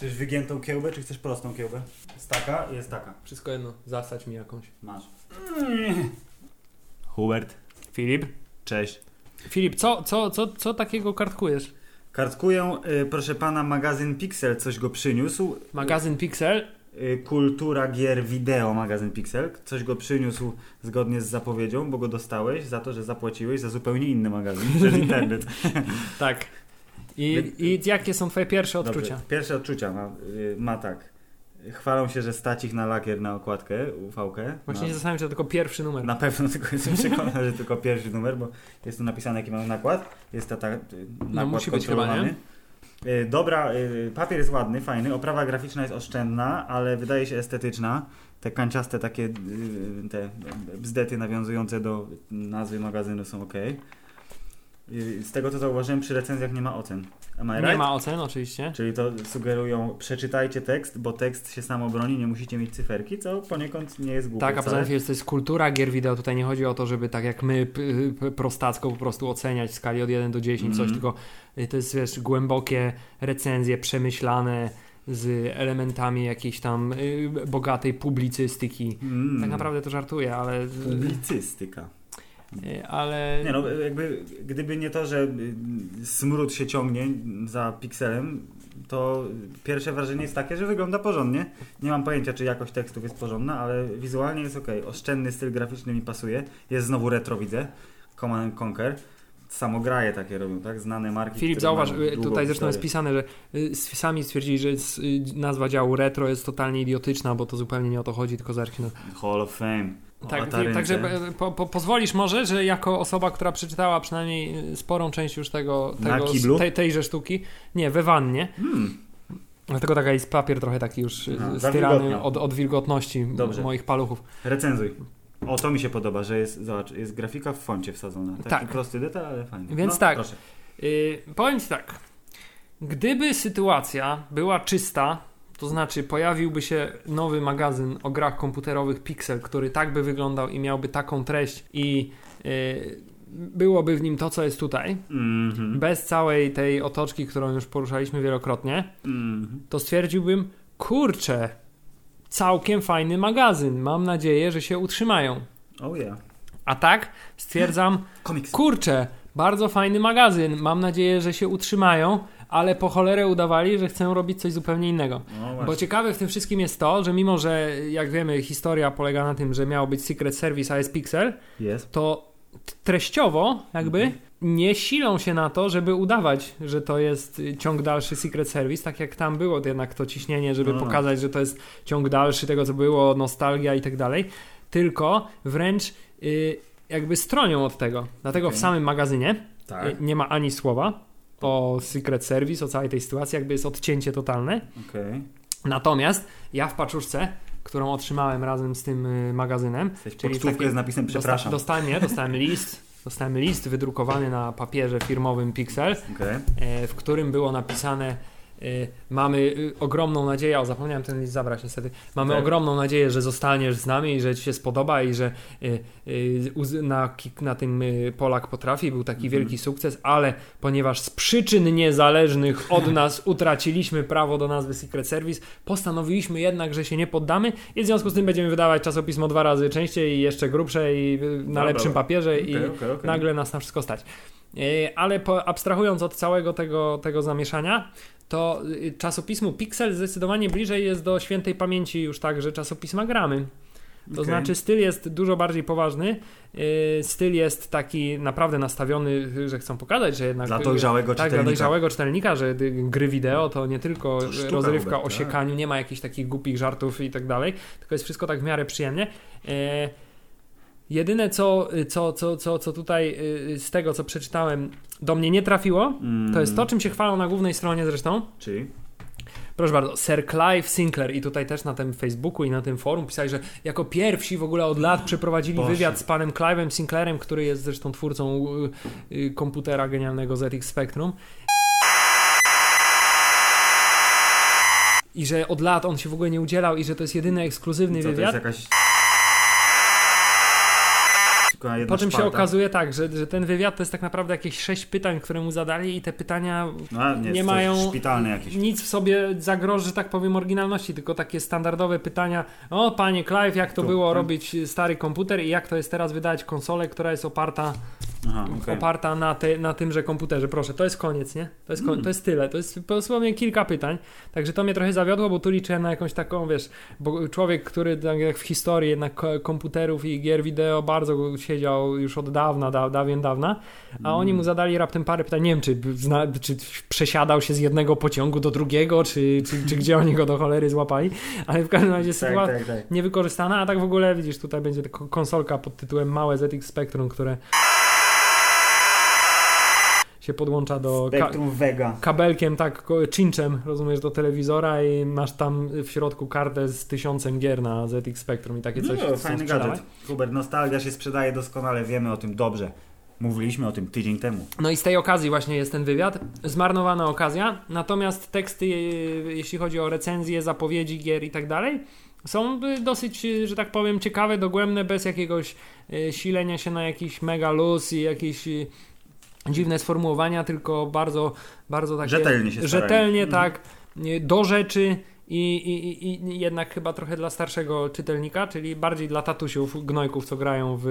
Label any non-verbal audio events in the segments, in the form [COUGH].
Chcesz wygiętą kiełbę, czy chcesz prostą kiełbę? Jest taka i jest taka. Wszystko jedno, zasać mi jakąś. Masz. Hubert, Filip? cześć. Filip, co, co, co, co takiego kartkujesz? Kartkuję, y, proszę pana, magazyn Pixel coś go przyniósł. Magazyn Pixel? Y, Kultura gier wideo, magazyn Pixel. Coś go przyniósł zgodnie z zapowiedzią, bo go dostałeś za to, że zapłaciłeś za zupełnie inny magazyn [LAUGHS] przez internet. Tak. I, I jakie są twoje pierwsze odczucia? Dobrze. Pierwsze odczucia ma, y, ma tak. Chwalą się, że stać ich na lakier na okładkę, UV-kę. Właśnie no. się zastanawiam, czy to tylko pierwszy numer. Na pewno tylko jestem [LAUGHS] przekonany, że tylko pierwszy numer, bo jest tu napisane jaki mamy nakład. Jest ta, ta y, nakład No, musi być chyba, kontrolowany. Y, Dobra, papier jest ładny, fajny, oprawa graficzna jest oszczędna, ale wydaje się estetyczna. Te kanciaste takie te bzdety nawiązujące do nazwy magazynu są ok. Z tego co zauważyłem, przy recenzjach nie ma ocen. Am I Nie right? ma ocen oczywiście. Czyli to sugerują, przeczytajcie tekst, bo tekst się sam obroni, nie musicie mieć cyferki, co poniekąd nie jest głupie Tak, a poza tym to jest kultura gier wideo. Tutaj nie chodzi o to, żeby tak jak my prostacko po prostu oceniać w skali od 1 do 10 coś, Mhm. tylko y, to jest wiesz, głębokie recenzje, przemyślane z elementami jakiejś tam y, bogatej publicystyki. Mm. Tak naprawdę to żartuję, ale, Publicystyka. Y, ale Nie no, jakby gdyby nie to, że y, smród się ciągnie za pikselem, to pierwsze wrażenie jest takie, że wygląda porządnie. Nie mam pojęcia, czy jakość tekstów jest porządna, ale wizualnie jest ok. Oszczędny styl graficzny mi pasuje. Jest znowu retro, widzę. Command and Conquer. Samograje takie robią, tak? Znane marki. Filip, zauważ, y, tutaj zresztą jest pisane, że y, sami stwierdzili, że y, nazwa działu retro jest totalnie idiotyczna, bo to zupełnie nie o to chodzi, tylko zerknij na Hall of Fame. Tak, ta Filip, także po, po, pozwolisz może, że jako osoba, która przeczytała przynajmniej e, sporą część już tego, tego tej, tejże sztuki, nie, we wannie, Hmm. dlatego taka jest papier trochę taki już Aha, styrany od, od wilgotności Dobrze. moich paluchów. Recenzuj. O, to mi się podoba, że jest, zobacz, jest grafika w foncie wsadzona. Taki Tak. prosty detal, ale fajny. Więc no, tak. Proszę. Yy, powiem Ci tak, gdyby sytuacja była czysta, to znaczy pojawiłby się nowy magazyn o grach komputerowych Pixel, który tak by wyglądał i miałby taką treść i yy, byłoby w nim to, co jest tutaj, Mhm. bez całej tej otoczki, którą już poruszaliśmy wielokrotnie, Mhm. to stwierdziłbym, kurczę, całkiem fajny magazyn. Mam nadzieję, że się utrzymają. Oh yeah. A tak stwierdzam, [GASPS] Komiks. kurczę, bardzo fajny magazyn. Mam nadzieję, że się utrzymają, ale po cholerę udawali, że chcą robić coś zupełnie innego. No Bo ciekawe w tym wszystkim jest to, że mimo, że jak wiemy, historia polega na tym, że miał być Secret Service AS Pixel, Jest. to treściowo jakby nie silą się na to, żeby udawać, że to jest ciąg dalszy Secret Service, tak jak tam było jednak to ciśnienie, żeby No, no. pokazać, że to jest ciąg dalszy tego, co było, nostalgia i tak dalej, tylko wręcz y, jakby stronią od tego. Dlatego Okej. w samym magazynie Tak. y, nie ma ani słowa o Secret Service, o całej tej sytuacji, jakby jest odcięcie totalne. Okej. Natomiast ja w paczuszce, którą otrzymałem razem z tym y, magazynem, Jesteś Czyli pocztówkę taki- z napisem przepraszam. Dosta- dostałem, nie, dostałem list, dostałem list wydrukowany na papierze firmowym Pixel, Okej. e, w którym było napisane mamy y, ogromną nadzieję, o zapomniałem ten list zabrać niestety, mamy Tak. ogromną nadzieję, że zostaniesz z nami i że Ci się spodoba i że uz- na, na tym Polak potrafi, był taki Mhm. wielki sukces, ale ponieważ z przyczyn niezależnych od [LAUGHS] nas utraciliśmy prawo do nazwy Secret Service, postanowiliśmy jednak, że się nie poddamy i w związku z tym będziemy wydawać czasopismo dwa razy częściej i jeszcze grubsze i y, na No lepszym dobra. papierze i Okej, okej, okej. nagle nas na wszystko stać. E, Ale po, abstrahując od całego tego, tego zamieszania, to y, czasopismu Pixel zdecydowanie bliżej jest do świętej pamięci już także czasopisma Gramy. To Okej. znaczy styl jest dużo bardziej poważny. y, Styl jest taki naprawdę nastawiony, że chcą pokazać, że jednak Dla dojrzałego tak, dla dojrzałego czytelnika, że gry wideo to nie tylko To rozrywka o tak. siekaniu, nie ma jakichś takich głupich żartów i tak dalej, tylko jest wszystko tak w miarę przyjemnie. Jedyne, co, co, co, co, co tutaj y, z tego, co przeczytałem, do mnie nie trafiło, Mm. to jest to, czym się chwalą na głównej stronie zresztą. Czyli? Proszę bardzo, Sir Clive Sinclair i tutaj też na tym Facebooku i na tym forum pisali, że jako pierwsi w ogóle od lat przeprowadzili Boże. wywiad z panem Clive'em Sinclairem, który jest zresztą twórcą y, y, komputera genialnego ZX Spectrum. I że od lat on się w ogóle nie udzielał i że to jest jedyny ekskluzywny Co, to wywiad. jest jakaś... tylko na jedna Po czym się okazuje tak, że, że ten wywiad to jest tak naprawdę jakieś sześć pytań, które mu zadali i te pytania No, nie, nie mają- nic w sobie zagroży, że tak powiem, oryginalności, tylko takie standardowe pytania. O, panie Clive, jak to Tu, było robić stary komputer i jak to jest teraz wydać konsolę, która jest oparta, Aha, okej. oparta na, te, na tymże komputerze. Proszę, to jest koniec, nie? To jest, kon- Mm. to jest tyle. To jest dosłownie kilka pytań. Także to mnie trochę zawiodło, bo tu liczyłem na jakąś taką, wiesz, bo człowiek, który tak jak w historii jednak ko- komputerów i gier wideo bardzo siedział już od dawna, da, dawien dawna, a oni mu zadali raptem parę pytań. Nie wiem, czy, zna, czy przesiadał się z jednego pociągu do drugiego, czy, czy, czy gdzie oni go do cholery złapali, ale w każdym razie Tak, sytuacja tak, tak. niewykorzystana, a tak w ogóle widzisz, tutaj będzie konsolka pod tytułem Małe ZX Spectrum, które się podłącza do ka- Spectrum Vega. kabelkiem, tak cinczem, rozumiesz, do telewizora i masz tam w środku kartę z tysiącem gier na ZX Spectrum i takie coś No, fajny gadżet. Hubert, nostalgia się sprzedaje doskonale, wiemy o tym dobrze. Mówiliśmy o tym tydzień temu. No i z tej okazji właśnie jest ten wywiad. Zmarnowana okazja. Natomiast teksty, jeśli chodzi o recenzje, zapowiedzi gier i tak dalej, są dosyć, że tak powiem, ciekawe, dogłębne, bez jakiegoś e, silenia się na jakiś mega luz i jakieś e, dziwne sformułowania, tylko bardzo, bardzo takie... Rzetelnie się. Rzetelnie, Mhm. tak, do rzeczy. I, i, i- jednak chyba trochę dla starszego czytelnika, czyli bardziej dla tatusiów, gnojków, co grają w,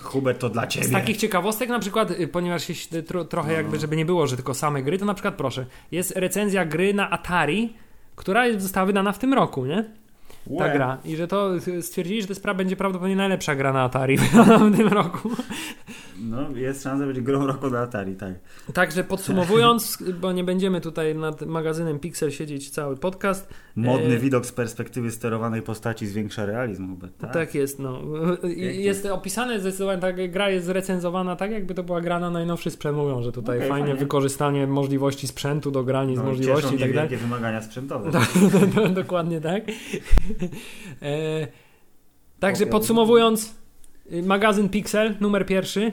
Hubert, to dla ciebie. z takich ciekawostek na przykład, y, ponieważ y, tro, trochę No. jakby, żeby nie było, że tylko same gry, to na przykład proszę, jest recenzja gry na Atari, która została wydana w tym roku, nie? Ta Łe. gra. I że to y, stwierdzili, że to jest będzie prawdopodobnie najlepsza gra na Atari [LAUGHS] w tym roku. No, jest szansa, będzie grą roku na Atari, tak. Także podsumowując, [LAUGHS] bo nie będziemy tutaj nad magazynem Pixel siedzieć cały podcast. Modny E, widok z perspektywy sterowanej postaci zwiększa realizm, Hubert. Tak. Tak, jest, no. Jest opisane zdecydowanie, tak, gra jest zrecenzowana tak, jakby to była gra na najnowszy sprzęt. Mówią, że tutaj Okej, fajnie, fajnie. wykorzystanie możliwości sprzętu do granic No, możliwości i tak dalej. wymagania sprzętowe. [LAUGHS] Dokładnie tak. E, także podsumowując, y, magazyn Pixel numer pierwszy.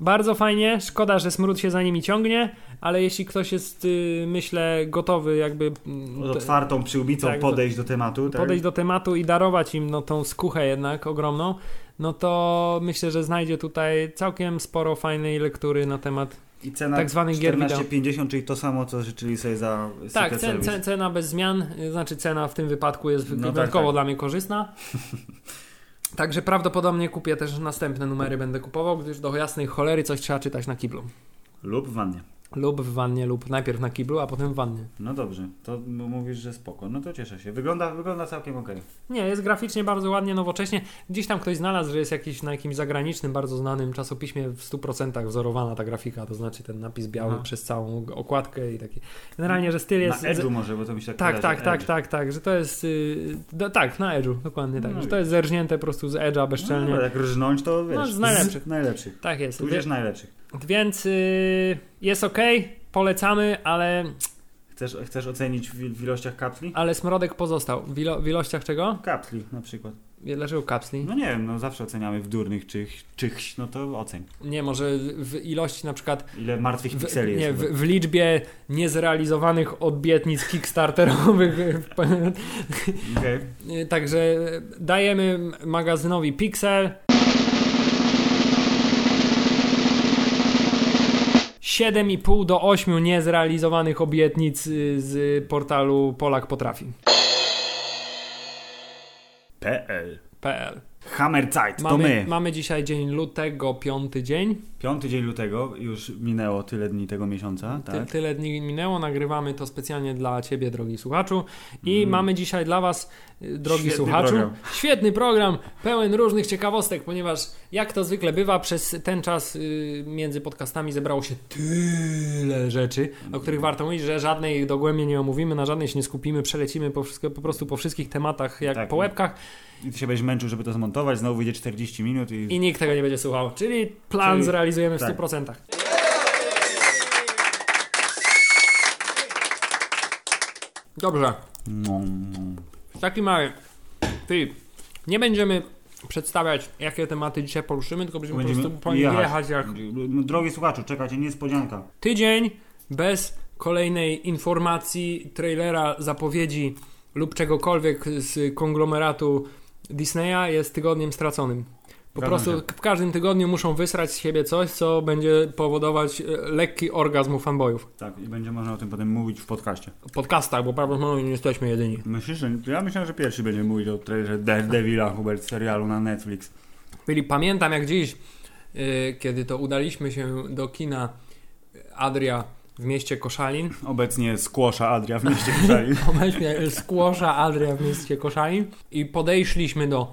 Bardzo fajnie, szkoda, że smród się za nimi ciągnie, ale jeśli ktoś jest, y, myślę, gotowy jakby mm, Z te- otwartą przyłbicą Tak, podejść do tematu. Tak? podejść do tematu i darować im no, tą skuchę jednak ogromną, no to myślę, że znajdzie tutaj całkiem sporo fajnej lektury na temat I cena tak zwanych gier wideo. 14,50, czyli to samo, co życzyli sobie za Tak, cen, cena bez zmian, y, znaczy cena w tym wypadku jest No tak, wyjątkowo tak. dla mnie korzystna. [LAUGHS] Także prawdopodobnie kupię też następne numery, będę kupował, gdyż do jasnej cholery coś trzeba czytać na kiblu. Lub w wannie. Lub w wannie, lub najpierw na kiblu, a potem w wannie. No dobrze, to mówisz, że spoko. No to cieszę się. Wygląda, wygląda całkiem okej. Nie, jest graficznie bardzo ładnie, nowocześnie. Gdzieś tam ktoś znalazł, że jest jakiś na jakimś zagranicznym, bardzo znanym czasopiśmie w 100% wzorowana ta grafika, to znaczy ten napis biały Aha. przez całą okładkę i taki. Generalnie, że styl jest. Na Edge'u może, bo to mi się tak Tak, tak, tak, tak, tak, że to jest. Yy, tak, na Edge'u, dokładnie tak. No że to jest zerżnięte po prostu z Edge'a bezczelnie. No, jak rżnąć, to wiesz. No, z najlepszych. Z najlepszych. tak jest. Tudzież najlepszych. Więc yy, jest ok, polecamy, ale, Chcesz, chcesz ocenić w, w ilościach kapsli? ale smrodek pozostał. W, ilo, w ilościach czego? Kapsli na przykład. Dlaczego kapsli? No nie wiem, no zawsze oceniamy w durnych czych, czychś, no to oceń. Nie, może w ilości na przykład Ile martwych W, pikseli nie, jest. w, w liczbie niezrealizowanych obietnic kickstarterowych. [LAUGHS] Okej. Także dajemy magazynowi Pixel. 7,5 do 8 niezrealizowanych obietnic y, z portalu Polak Potrafi. PL. PL. Hammerzeit, to Mamy, my. mamy dzisiaj dzień lutego, piąty dzień. Piąty dzień lutego, już minęło tyle dni tego miesiąca, Ty, tak? tyle dni minęło, nagrywamy to specjalnie dla Ciebie, drogi słuchaczu. I Mm. mamy dzisiaj dla Was, drogi Świetny słuchaczu, program. świetny program, pełen różnych ciekawostek, ponieważ jak to zwykle bywa, przez ten czas y, między podcastami zebrało się tyle rzeczy, o których warto mówić, że żadnej dogłębnie nie omówimy, na żadnej się nie skupimy, przelecimy po, wszystko, po prostu po wszystkich tematach jak Tak. po łebkach I ty się będziesz męczył, żeby to zmontować, znowu wyjdzie 40 minut i... i nikt tego nie będzie słuchał. Czyli plan Czyli- zrealizujemy w tak. 100%. Dobrze. No, W takim razie, ty, nie będziemy przedstawiać, jakie tematy dzisiaj poruszymy, tylko będziemy, po prostu po nich jechać jak No, Drogi słuchaczu, czekajcie, niespodzianka. tydzień bez kolejnej informacji, trailera, zapowiedzi lub czegokolwiek z konglomeratu Disneya jest tygodniem straconym. Po prostu się. w każdym tygodniu muszą wysrać z siebie coś, co będzie powodować e, lekki orgazm u fanboyów. Tak, i będzie można o tym potem mówić w podcaście. W podcastach, bo prawdopodobnie nie jesteśmy jedyni. Myślisz, że... Ja myślałem, że pierwszy będzie mówić o trailerze Daredevila, Hubert, serialu na Netflix. Filip, pamiętam jak dziś, y, kiedy to udaliśmy się do kina Adria w mieście Koszalin. [LAUGHS] Obecnie skłosza Adria w mieście [LAUGHS] Koszalin. Obecnie skłosza Adria w mieście Koszalin i podejszliśmy do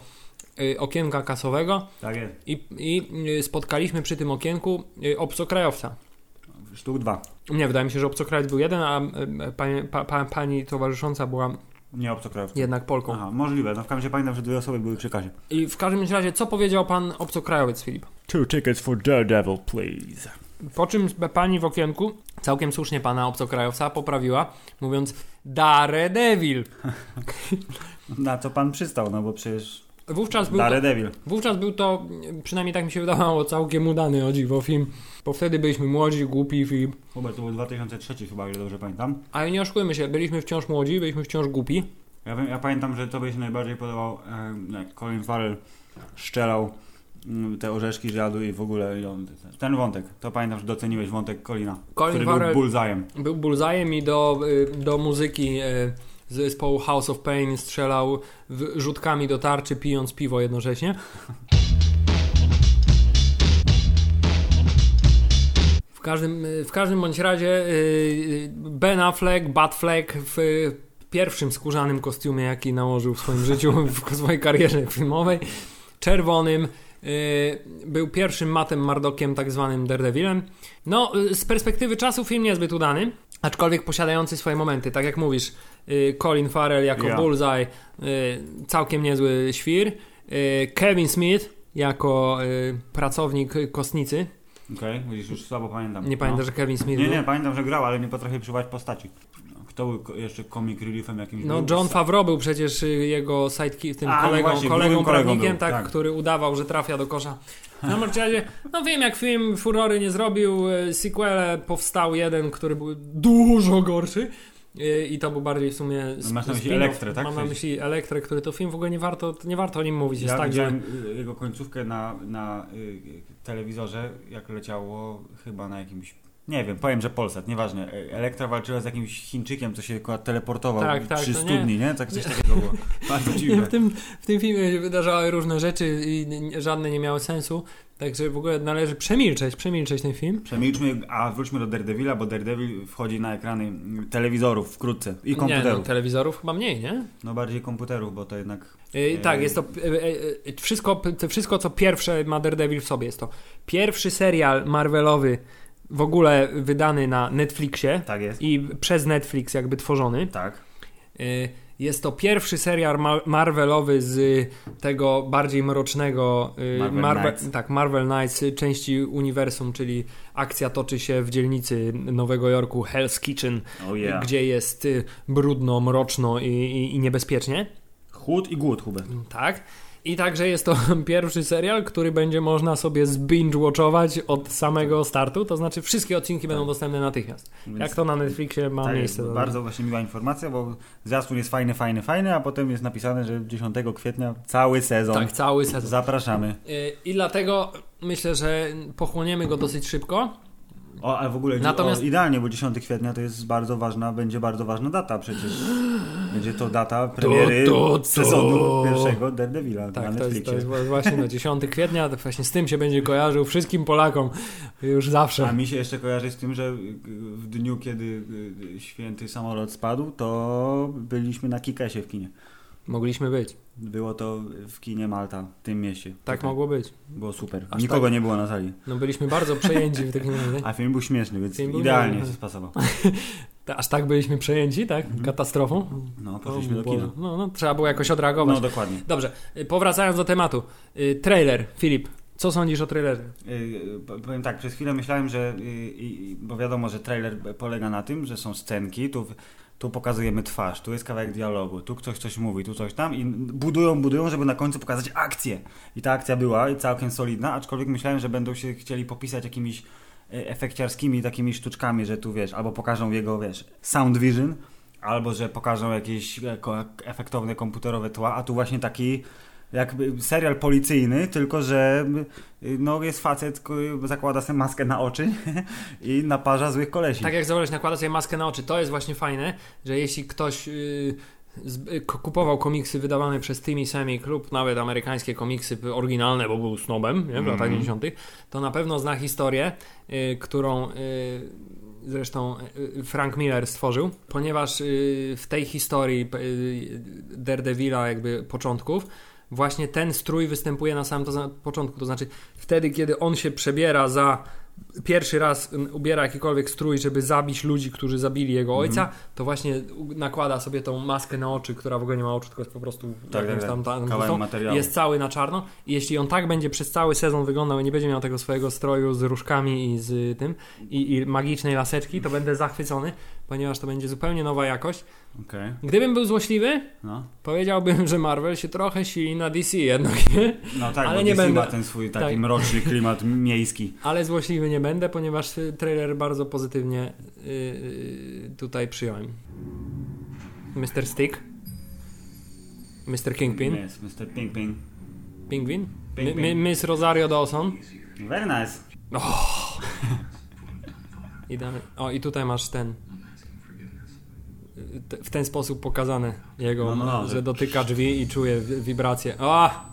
okienka kasowego tak jest. i, i y, spotkaliśmy przy tym okienku y, obcokrajowca. Sztuk dwa. Nie, wydaje mi się, że obcokrajowiec był jeden, a y, pani, pa, pa, pani towarzysząca była Nie obcokrajowcy. jednak Polką. Aha, możliwe. No w każdym razie pamiętam, że dwie osoby były przy kasie. I w każdym razie, co powiedział pan obcokrajowiec, Filip? Two tickets for Daredevil, please. Po czym pani w okienku, całkiem słusznie pana obcokrajowca, poprawiła, mówiąc Daredevil. [LAUGHS] Na co pan przystał, no bo przecież Wówczas był, to, Daredevil. wówczas był to, przynajmniej tak mi się wydawało, całkiem udany o dziwo film, bo wtedy byliśmy młodzi, głupi film. Hubert, to był 2003 chyba, o ile dobrze pamiętam. Ale nie oszukujmy się, byliśmy wciąż młodzi, byliśmy wciąż głupi. Ja, wiem, ja pamiętam, że tobie się najbardziej podobał, jak Colin Farrell szczelał mm, te orzeszki, jadł i w ogóle i on, ten wątek. To pamiętam, że doceniłeś wątek Colina, Colin który Farrell- był bullseye'em. Był bullseye'em i do, y, do muzyki y, z zespołu House of Pain strzelał rzutkami do tarczy, pijąc piwo jednocześnie. W każdym, y, w każdym bądź razie y, Ben Affleck, Batfleck w y, pierwszym skórzanym kostiumie, jaki nałożył w swoim życiu, [LAUGHS] w swojej karierze filmowej, czerwonym, y, był pierwszym Mattem Mardockiem, tak zwanym Daredevilem. No, y, z perspektywy czasu film niezbyt udany, aczkolwiek posiadający swoje momenty. Tak jak mówisz, y, Colin Farrell jako Ja. Bullseye, y, całkiem niezły świr. Y, Kevin Smith jako pracownik kostnicy. Okej, widzisz, już słabo pamiętam. Nie pamiętam, no. że Kevin Smith Nie, był. nie, pamiętam, że grał, ale nie potrafię przywołać postaci. Kto był jeszcze comic reliefem jakimś? No, był? John Favreau był przecież y, jego sidekick, tym A, no kolegą, właśnie, kolegą prawnikiem, był, tak, tak. który udawał, że trafia do kosza. W każdym razie, no wiem, jak film furory nie zrobił, y, sequele powstał jeden, który był dużo gorszy. y, I to był bardziej w sumie. No, masz na myśli. Elektrę, tak? Mam na myśli Elektrę, który to film w ogóle nie warto, nie warto o nim mówić. Jest Ja tak, że. widziałem y, jego końcówkę na, na y, telewizorze, jak leciało chyba na jakimś, nie wiem, powiem, że Polsat, nieważne. E- Elektra walczyła z jakimś Chińczykiem, co się akurat teleportował Tak, tak, przy to nie- studni, nie? Tak coś takiego było. [LAUGHS] Bardzo Nie, dziwne. w, tym, w tym filmie się wydarzały różne rzeczy i żadne nie miały sensu. Także w ogóle należy przemilczeć, przemilczeć ten film. Przemilczmy, a wróćmy do Daredevila, bo Daredevil wchodzi na ekrany telewizorów wkrótce i Nie, no, komputerów. telewizorów chyba mniej, nie? No bardziej komputerów, bo to jednak... Yy, tak, jest to yy, wszystko, to wszystko, co pierwsze ma Daredevil w sobie. Jest to pierwszy serial Marvelowy w ogóle wydany na Netflixie Tak jest. i przez Netflix jakby tworzony. Tak. Yy, Jest to pierwszy serial ma- Marvelowy z tego bardziej mrocznego yy, Marvel Marvel, Knights. tak, Marvel Knights y, części uniwersum, czyli akcja toczy się w dzielnicy Nowego Jorku Hell's Kitchen, Oh yeah. gdzie jest y, brudno, mroczno i, i, i niebezpiecznie. Chłód i głód, Hubert. Tak. I także jest to [LAUGHS] pierwszy serial, który będzie można sobie zbinge-watchować od samego startu, to znaczy wszystkie odcinki będą dostępne natychmiast. Więc Jak to na Netflixie ma tak, miejsce. jest bardzo właśnie miła informacja, bo zwiastun jest fajny, fajny, fajny, a potem jest napisane, że 10 kwietnia cały sezon. Tak, cały sezon. Zapraszamy. Y, I dlatego myślę, że pochłoniemy go dosyć szybko. O, ale w ogóle Natomiast- o, idealnie, bo 10 kwietnia to jest bardzo ważna, będzie bardzo ważna data przecież. Będzie to data premiery to, to. sezonu pierwszego Daredevila na Tak, to jest, Netflixie. to jest właśnie no, 10 kwietnia, to właśnie z tym się będzie kojarzył wszystkim Polakom już zawsze. A mi się jeszcze kojarzy z tym, że w dniu, kiedy y, święty samolot spadł, to byliśmy na Kikesie w kinie. Mogliśmy być. Było to w kinie Malta, w tym mieście. Tak Tutaj. mogło być. Było super. Aż Nikogo tak? nie było na sali. No byliśmy bardzo przejęci w takim razie. A film był śmieszny, więc Film idealnie się spasował. [LAUGHS] Aż tak byliśmy przejęci, tak? Mhm. Katastrofą. No, poszliśmy O do kina. No, no, trzeba było jakoś odreagować. No, dokładnie. Dobrze, y, powracając do tematu. Y, Trailer, Filip, co sądzisz o trailerze? Yy, powiem tak, przez chwilę myślałem, że, yy, yy, bo wiadomo, że trailer polega na tym, że są scenki, tu, tu pokazujemy twarz, tu jest kawałek dialogu, tu ktoś coś mówi, tu coś tam i budują, budują, żeby na końcu pokazać akcję. I ta akcja była całkiem solidna, aczkolwiek myślałem, że będą się chcieli popisać jakimiś yy, efekciarskimi takimi sztuczkami, że tu wiesz, albo pokażą jego, wiesz, sound vision, albo że pokażą jakieś e, efektowne komputerowe tła, a tu właśnie taki jakby serial policyjny, tylko że y, no, jest facet, który zakłada sobie maskę na oczy [LAUGHS] i naparza złych kolesi. Tak jak zauważyłeś, nakłada sobie maskę na oczy. To jest właśnie fajne, że jeśli ktoś yy, z, y, kupował komiksy wydawane przez Timmy Semi lub nawet amerykańskie komiksy oryginalne, bo był snobem nie, w latach 90., to na pewno zna historię, yy, którą yy, zresztą Frank Miller stworzył, ponieważ w tej historii Daredevila jakby początków właśnie ten strój występuje na samym to początku. To znaczy, wtedy, kiedy on się przebiera za pierwszy raz ubiera jakikolwiek strój, żeby zabić ludzi, którzy zabili jego mhm. ojca, mm to właśnie nakłada sobie tą maskę na oczy, która w ogóle nie ma oczu, tylko jest po prostu tak, tak, tam, tam, tam jest cały na czarno. I jeśli on tak będzie przez cały sezon wyglądał i nie będzie miał tego swojego stroju z różkami i z tym i, i magicznej laseczki, to będę zachwycony, ponieważ to będzie zupełnie nowa jakość. Okay. Gdybym był złośliwy, no. powiedziałbym, że Marvel się trochę sili na DC jednak, nie? No tak, ale bo nie DC będę... ma ten swój taki tak. mroczny klimat miejski. [LAUGHS] Ale złośliwy nie będę, ponieważ trailer bardzo pozytywnie yy, tutaj przyjąłem. Mr. Stick. Mr. Kingpin. Yes, Mr. Pingpin. Pingwin? Miss Rosario Dawson. Very nice. Oh. [LAUGHS] I, o, i tutaj masz ten w ten sposób pokazane jego, no, no, no, że dotyka drzwi i czuje wibrację. A!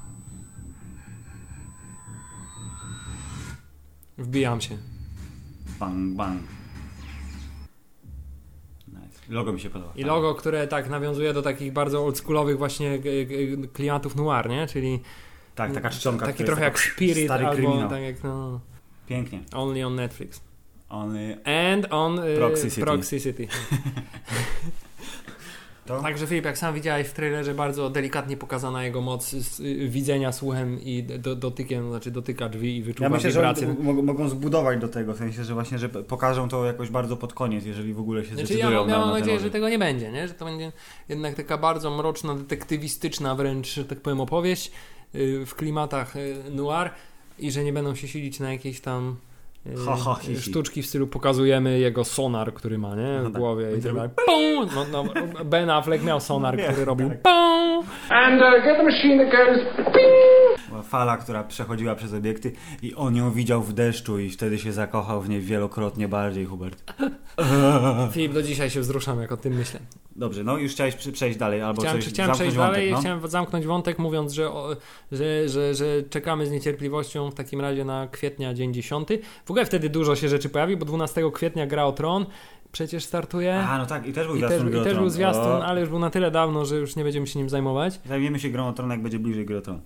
Wbijam się. Bang, bang. Nice. Logo mi się podoba. I logo, które tak nawiązuje do takich bardzo oldschoolowych właśnie klientów noir, nie? Czyli tak, taka czcionka. Taki trochę jak Spirit stary albo kryminał. tak jak no. Pięknie. Only on Netflix. Only... And on y, Proxy City. Proxy City. [LAUGHS] To? Także Filip, jak sam widziałeś w trailerze, bardzo delikatnie pokazana jego moc z, y, widzenia słuchem i do, dotykiem, znaczy dotyka drzwi i wyczuwa ja myślę. Że mogą, mogą zbudować do tego, w sensie, że właśnie, że pokażą to jakoś bardzo pod koniec, jeżeli w ogóle się znaczy, zdecydują ja, na, mam na nadzieję, że tego nie będzie, nie? że to będzie jednak taka bardzo mroczna, detektywistyczna wręcz, że tak powiem, opowieść y, w klimatach y, noir i że nie będą się silić na jakieś tam Ha, ha, hi, sztuczki w stylu pokazujemy jego sonar, który ma nie? w no tak. głowie i tak no, no, Ben Affleck miał sonar, [LAUGHS] który robił tak. And uh, get the machine that goes ping! Fala, która przechodziła przez obiekty i on ją widział w deszczu i wtedy się zakochał w niej wielokrotnie bardziej, Hubert. [LAUGHS] Filip, do dzisiaj się wzruszam, jak o tym myślę. Dobrze, no już chciałeś przejść dalej albo chciałem, coś Chciałem przejść wątek, dalej no? chciałem zamknąć wątek mówiąc, że, że, że, że czekamy z niecierpliwością w takim razie na kwietnia dzień 10. W ogóle wtedy dużo się rzeczy pojawi, bo 12 kwietnia gra o Tron przecież startuje. A, no tak, i też był I zwiastun też, i też był zwiastun, ale już był na tyle dawno, że już nie będziemy się nim zajmować. Zajmiemy się grą o Tron, jak będzie bliżej gry o Tron.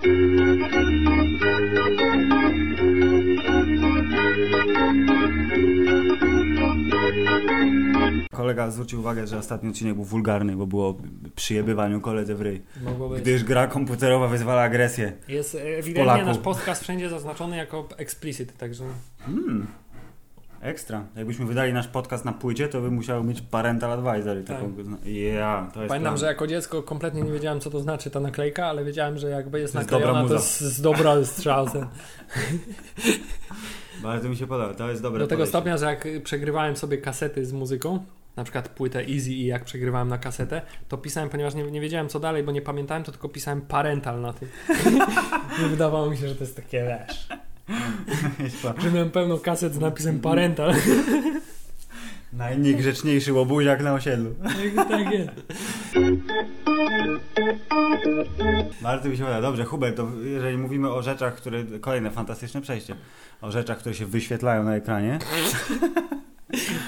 Kolega zwrócił uwagę, że ostatni odcinek był wulgarny, bo było przyjebywaniu koledze w ryj. Gdyż gra komputerowa wyzwala agresję. Jest ewidentnie nasz podcast wszędzie zaznaczony jako explicit, także... Hmm. Ekstra. Jakbyśmy wydali nasz podcast na płycie, to by musiał mieć parental advisory. Tak. Taką, yeah, to jest Pamiętam, plan. że jako dziecko kompletnie nie wiedziałem, co to znaczy ta naklejka, ale wiedziałem, że jakby jest, jest naklejona, to jest, jest dobra strzał. [LAUGHS] Bardzo mi się podoba, to jest dobre Do tego stopnia, że jak przegrywałem sobie kasety z muzyką, na przykład płytę Easy i jak przegrywałem na kasetę, to pisałem, ponieważ nie, nie wiedziałem co dalej, bo nie pamiętałem, to tylko pisałem parental na tym. [LAUGHS] I wydawało mi się, że to jest takie, wiesz... że miałem pełno kaset z napisem parental. Najniegrzeczniejszy łobuziak na osiedlu. Tak, tak jest. Bardzo mi się podoba. Dobrze, Hubert, to jeżeli mówimy o rzeczach, które... Kolejne fantastyczne przejście. O rzeczach, które się wyświetlają na ekranie.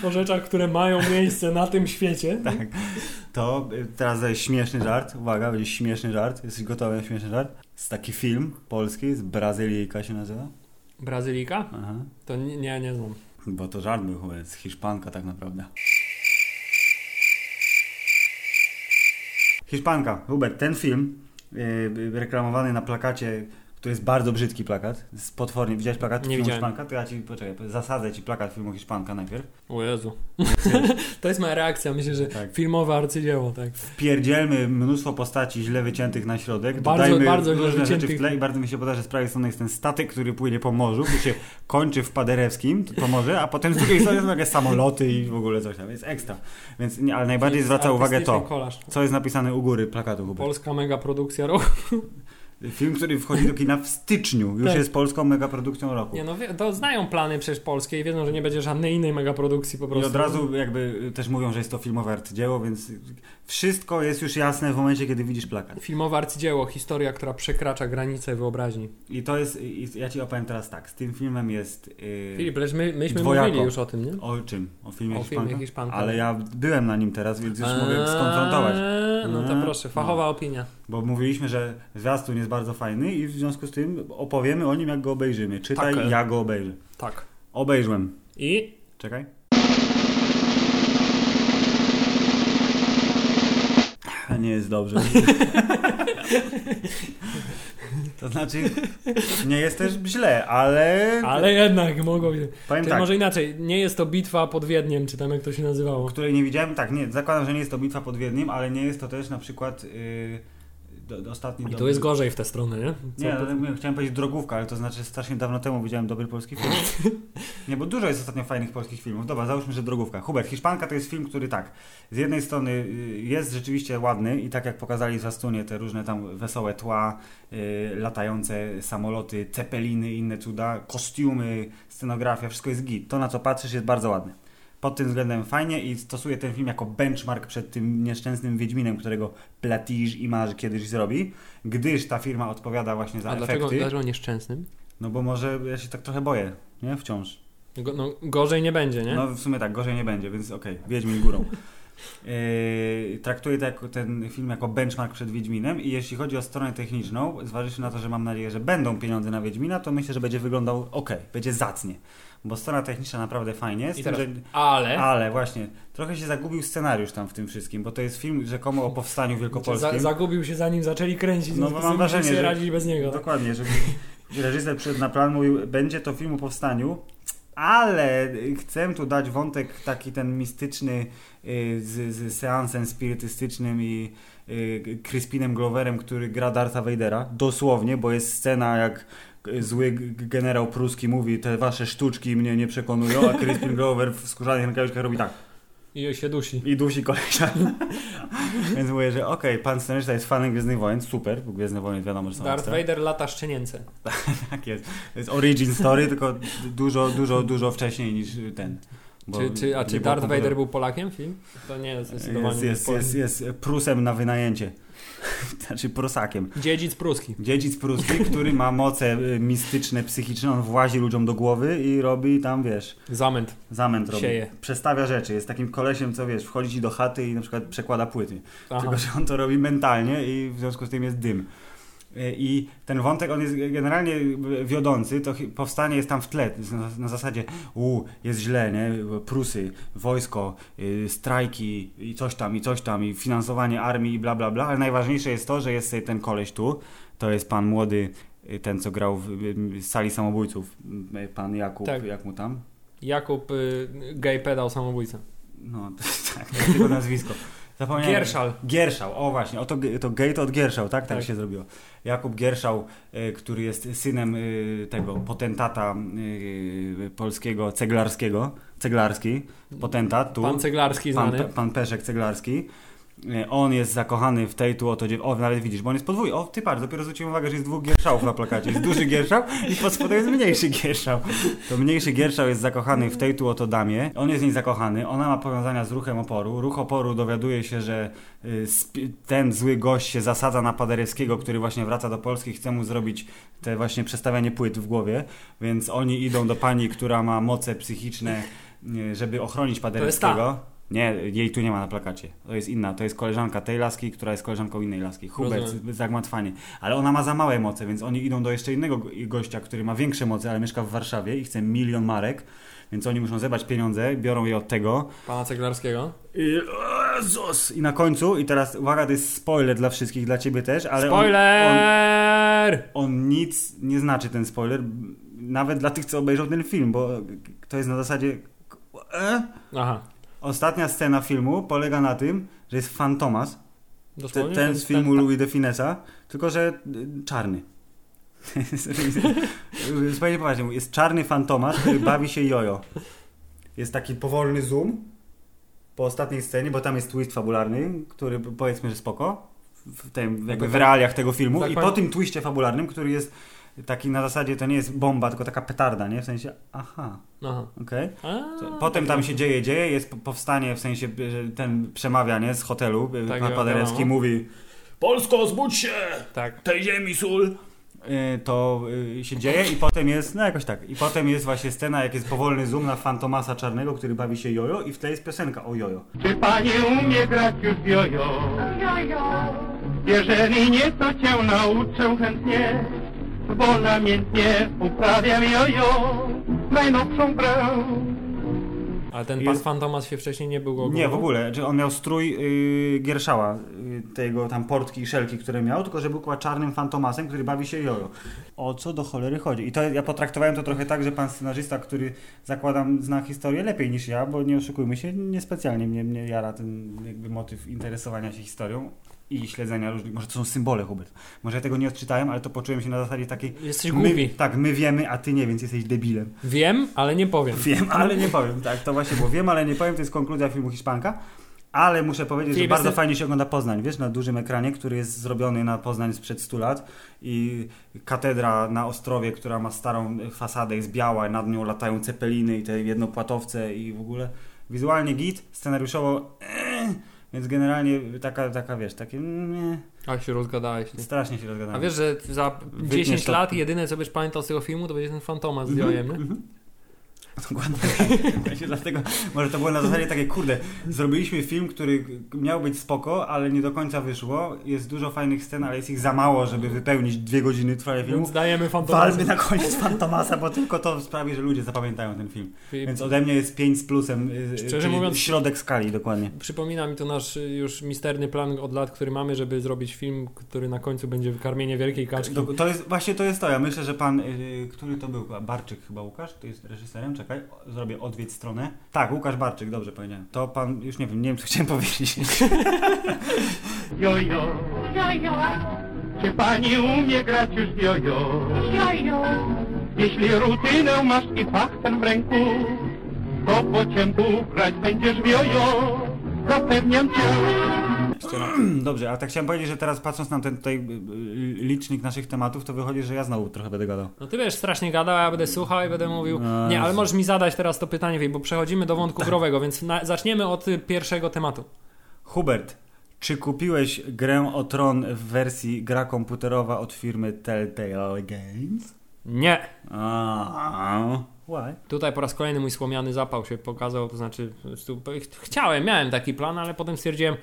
O rzeczach, które mają miejsce na tym świecie. Tak. To teraz jest śmieszny żart. Uwaga, będzie śmieszny żart. Jesteś gotowy na śmieszny żart? Jest taki film polski z Brazylijka się nazywa. Brazylika? Aha. To nie, nie, nie znam. Bo to żart był chyba, jest Hiszpanka tak naprawdę. Hiszpanka, Hubert, ten film yy, reklamowany na plakacie to jest bardzo brzydki plakat. Z potwornie. Widziałeś plakat nie filmu. Hiszpanka? To ja ci poczekaj, zasadzę ci plakat filmu Hiszpanka najpierw. O Jezu. [LAUGHS] to jest moja reakcja. Myślę, że tak. filmowe arcydzieło, tak. Wpierdzielmy mnóstwo postaci źle wyciętych na środek. Bardzo, dodajmy bardzo różne wyciętych. rzeczy w tle i bardzo mi się podoba, że z prawej strony jest ten statek, który płynie po morzu, który się kończy w Paderewskim, to morze, a potem z drugiej strony są jakieś samoloty i w ogóle coś tam. Jest ekstra. Więc, nie, ale najbardziej zwraca uwagę to, co jest napisane u góry plakatu. Hubert. Polska mega produkcja roku. [LAUGHS] Film, który wchodzi do kina w styczniu. Już Tak. jest polską megaprodukcją roku. Nie no, to znają plany przecież polskie i wiedzą, że nie będzie żadnej innej megaprodukcji po I prostu. od razu jakby też mówią, że jest to filmowe arcydzieło, więc wszystko jest już jasne w momencie, kiedy widzisz plakat. Filmowe arcydzieło, historia, która przekracza granice wyobraźni. I to jest, i ja ci opowiem teraz tak, z tym filmem jest... Yy, Filip, lecz my, myśmy Dwojako. mówili już o tym, nie? O czym? O filmie O filmie Hiszpanka? Hiszpanka. Ale ja byłem na nim teraz, więc już mogę skonfrontować. No to Eee, proszę, fachowa opinia. Bo mówiliśmy, że zwiastun jest bardzo fajny i w związku z tym opowiemy o nim, jak go obejrzymy. Czytaj, Tak. ja go obejrzę. Tak. Obejrzłem. I Czekaj. Nie jest dobrze. [LAUGHS] To znaczy, nie jest też źle, ale. Ale jednak być. Powiem tak, może inaczej, nie jest to bitwa pod Wiedniem, czy tam jak to się nazywało. której nie widziałem. Tak, nie, zakładam, że nie jest to bitwa pod Wiedniem, ale nie jest to też na przykład. Yy, do, ostatni I dobry- tu jest gorzej w tę stronę, nie? Co Nie, po- mówię, chciałem powiedzieć drogówka, ale to znaczy strasznie dawno temu widziałem dobry polski film. [LAUGHS] Nie, bo dużo jest ostatnio fajnych polskich filmów. Dobra, załóżmy, że drogówka. Hubert, Hiszpanka to jest film, który tak, z jednej strony y, jest rzeczywiście ładny i tak jak pokazali w Zastunie te różne tam wesołe tła, y, latające samoloty, cepeliny, inne cuda, kostiumy, scenografia, wszystko jest git. To na co patrzysz jest bardzo ładne. Pod tym względem fajnie i stosuję ten film jako benchmark przed tym nieszczęsnym Wiedźminem, którego Platige Image kiedyś zrobi, gdyż ta firma odpowiada właśnie za A dlaczego, efekty. dlaczego nieszczęsnym? No bo może ja się tak trochę boję, nie? Wciąż. Go, no, gorzej nie będzie, nie? No w sumie tak, gorzej nie będzie, więc okej, Wiedźmin górą. [LAUGHS] Yy, traktuję ten film jako benchmark przed Wiedźminem i jeśli chodzi o stronę techniczną, zważywszy na to, że mam nadzieję, że będą pieniądze na Wiedźmina, to myślę, że będzie wyglądał ok, będzie zacnie. Bo strona techniczna naprawdę fajnie, z I tym, teraz- że... Ale Ale właśnie, trochę się zagubił scenariusz tam w tym wszystkim, bo to jest film rzekomo o powstaniu wielkopolskim. za, zagubił się zanim zaczęli kręcić, No, bo mam wrażenie, że- radzić bez niego. Dokładnie, że [LAUGHS] reżyser przed na plan mówił, będzie to film o powstaniu, ale chcę tu dać wątek taki ten mistyczny y, z, z seansem spirytystycznym i y, Crispinem Gloverem, który gra Dartha Vadera, dosłownie, bo jest scena jak zły generał pruski mówi, te wasze sztuczki mnie nie przekonują, a Crispin [LAUGHS] Glover w skórzanych rękawiczkach robi tak I się dusi. i dusi kolesia. [LAUGHS] Więc mówię, że okej, pan scenarzysta jest fanem Gwiezdnych Wojen, super, bo Gwiezdne Wojny wiadomo, że są Darth. Vader lata szczenięce. [LAUGHS] Tak jest. To jest origin story, tylko dużo, dużo, dużo wcześniej niż ten. Bo Czy, czy, a czy Darth. Vader był Polakiem film? To nie, zdecydowanie jest, nie jest, jest, jest Prusem na wynajęcie. [LAUGHS] znaczy Prusakiem. Dziedzic pruski. Dziedzic pruski, który ma moce y, mistyczne, psychiczne, on włazi ludziom do głowy i robi tam, wiesz, Zamęt. zamęt robi. Sieje. Przestawia rzeczy. Jest takim kolesiem, co wiesz, wchodzi ci do chaty i na przykład przekłada płyty. Aha. Tylko, że on to robi mentalnie i w związku z tym jest dym. Y, I ten wątek, on jest generalnie wiodący, to powstanie jest tam w tle, na, na zasadzie u jest źle, nie? Prusy, wojsko, y, strajki i coś tam, i coś tam, i finansowanie armii i bla bla bla, ale najważniejsze jest to, że jest ten koleś tu, to jest pan młody, y, ten co grał w, w sali samobójców, y, pan Jakub, Tak. jak mu tam? Jakub, y, gay pedał samobójca. No, [LAUGHS] tak, jego nazwisko. Zapomniałem. Gierszal. Gierszał, o właśnie, o to, to gate od Gierszał, tak? Tak, Tak. się zrobiło. Jakub Gierszał, y, który jest synem y, tego potentata y, polskiego ceglarskiego, ceglarski, potentat tu, Pan Ceglarski pan, znany. Pan Peszek Ceglarski. Y, On jest zakochany w tej tu oto dziew... O, nawet widzisz, bo on jest podwójny. O, ty patrz, dopiero zwróciłem uwagę, że jest dwóch Gierszałów na plakacie. Jest duży Gierszał i pod spodem jest mniejszy Gierszał. To mniejszy Gierszał jest zakochany w tej tu oto damie. On jest w niej zakochany. Ona ma powiązania z ruchem oporu. Ruch oporu dowiaduje się, że y, ten zły gość się zasadza na Paderewskiego, który właśnie wraca do Polski. Chce mu zrobić te właśnie przestawianie płyt w głowie. Więc oni idą do pani, która ma moce psychiczne, y, żeby ochronić Paderewskiego. Nie, jej tu nie ma na plakacie. To jest inna. To jest koleżanka tej laski, która jest koleżanką innej laski. Hubert, zagmatwanie. Ale ona ma za małe moce, więc oni idą do jeszcze innego go- gościa, który ma większe moce, ale mieszka w Warszawie i chce milion marek. Więc oni muszą zebrać pieniądze, biorą je od tego. Pana Ceglarskiego. I, Jezus! I na końcu, i teraz uwaga, to jest spoiler dla wszystkich, dla ciebie też, ale on, on, Spoiler! on nic nie znaczy ten spoiler, nawet dla tych, co obejrzą ten film, bo to jest na zasadzie. E? Aha. Ostatnia scena filmu polega na tym, że jest Fantomas, Dosłownie? ten z filmu Louis de Finessa, tylko że y, czarny. [LAUGHS] Zupełnie poważnie, mówię, jest czarny Fantomas, który bawi się jojo. Jest taki powolny zoom po ostatniej scenie, bo tam jest twist fabularny, który powiedzmy, że spoko. w, tym, jakby w tak- realiach tego filmu tak i po tym twiście fabularnym, który jest taki na zasadzie, to nie jest bomba, tylko taka petarda, nie? W sensie, aha, Aha. okej. Potem tam się dzieje, dzieje, jest po- powstanie, w sensie że ten przemawia, nie, z hotelu, Tak, pan ja- Paderewski wiadomo. mówi Polsko, zbudź się! Tak. Tej ziemi sól! Y, To się dzieje i potem jest, no jakoś tak, i potem jest właśnie scena, jak jest powolny zoom na Fantomasa Czarnego, który bawi się jojo i w tle jest piosenka o jojo. Czy pani umie grać już w jojo? Jeżeli nie, to cię nauczę chętnie, bo namiętnie uprawiam jojo, najnowszą grę. Ale ten Jest- pan Fantomas się wcześniej nie był go Nie, w ogóle, że on miał strój y, Gierszała, y, tego tam portki i szelki, które miał, tylko że był chyba czarnym fantomasem, który bawi się jojo. O co do cholery chodzi? I to ja potraktowałem to trochę tak, że pan scenarzysta, który zakładam zna historię lepiej niż ja, bo nie oszukujmy się, niespecjalnie mnie, mnie jara ten jakby motyw interesowania się historią i śledzenia różnych, może to są symbole, Hubert. Może ja tego nie odczytałem, ale to poczułem się na zasadzie takiej... Jesteś My, głupi. tak, my wiemy, a ty nie, więc jesteś debilem. Wiem, ale nie powiem. Wiem, ale nie powiem. Tak, to właśnie było. Wiem, ale nie powiem. To jest konkluzja filmu Hiszpanka. Ale muszę powiedzieć, że bardzo fajnie się ogląda Poznań, wiesz, na dużym ekranie, który jest zrobiony na Poznań sprzed 100 lat i katedra na Ostrowie, która ma starą fasadę, jest biała, nad nią latają cepeliny i te jednopłatowce i w ogóle wizualnie git, scenariuszowo eh, więc generalnie taka, taka wiesz, takie mm, nie, A się rozgadałeś. Ty. strasznie się rozgadałem. A wiesz, że za Wytniesz 10 to. lat jedyne co byś pamiętał z tego filmu to będzie ten Fantomas z Mhm, jojem, nie? mhm. Dokładnie. Właśnie dlatego, może to było na zasadzie takie, kurde, zrobiliśmy film, który miał być spoko, ale nie do końca wyszło. Jest dużo fajnych scen, ale jest ich za mało, żeby wypełnić dwie godziny trwania filmu. Więc dajemy Fantomasa. Walmy na koniec Fantomasa, bo tylko to sprawi, że ludzie zapamiętają ten film. Więc ode mnie jest 5 z plusem, y, Szczerze czyli mówiąc- środek skali dokładnie. Przypomina mi to nasz y, już misterny plan od lat, który mamy, żeby zrobić film, który na końcu będzie wykarmienie wielkiej kaczki. To, to jest, właśnie to jest to. Ja myślę, że pan, y, który to był? Barczyk chyba Łukasz? To jest reżyserem? Czekaj, o, zrobię odwiedź stronę. Tak, Łukasz Barczyk, dobrze powiedziałem. To pan, już nie wiem, nie wiem co chciałem [LAUGHS] powiedzieć. Jojo, czy pani umie grać już w jojo? Jeśli rutynę masz i fach ten w ręku, to po ciemku grać będziesz w jojo, zapewniam cię. [CLEARS THROAT] Dobrze, a tak chciałem powiedzieć, że teraz patrząc na ten tutaj y, y, licznik naszych tematów, to wychodzi, że ja znowu trochę będę gadał. No ty wiesz, strasznie gadał, a ja będę słuchał i będę mówił. No, Nie, ale jest- możesz mi zadać teraz to pytanie, bo przechodzimy do wątku growego, więc na, zaczniemy od pierwszego tematu. Hubert, czy kupiłeś grę o Tron w wersji gra komputerowa od firmy Telltale Games? Nie. A, Why? Tutaj po raz kolejny mój słomiany zapał się pokazał, to znaczy chciałem, miałem taki plan, ale potem stwierdziłem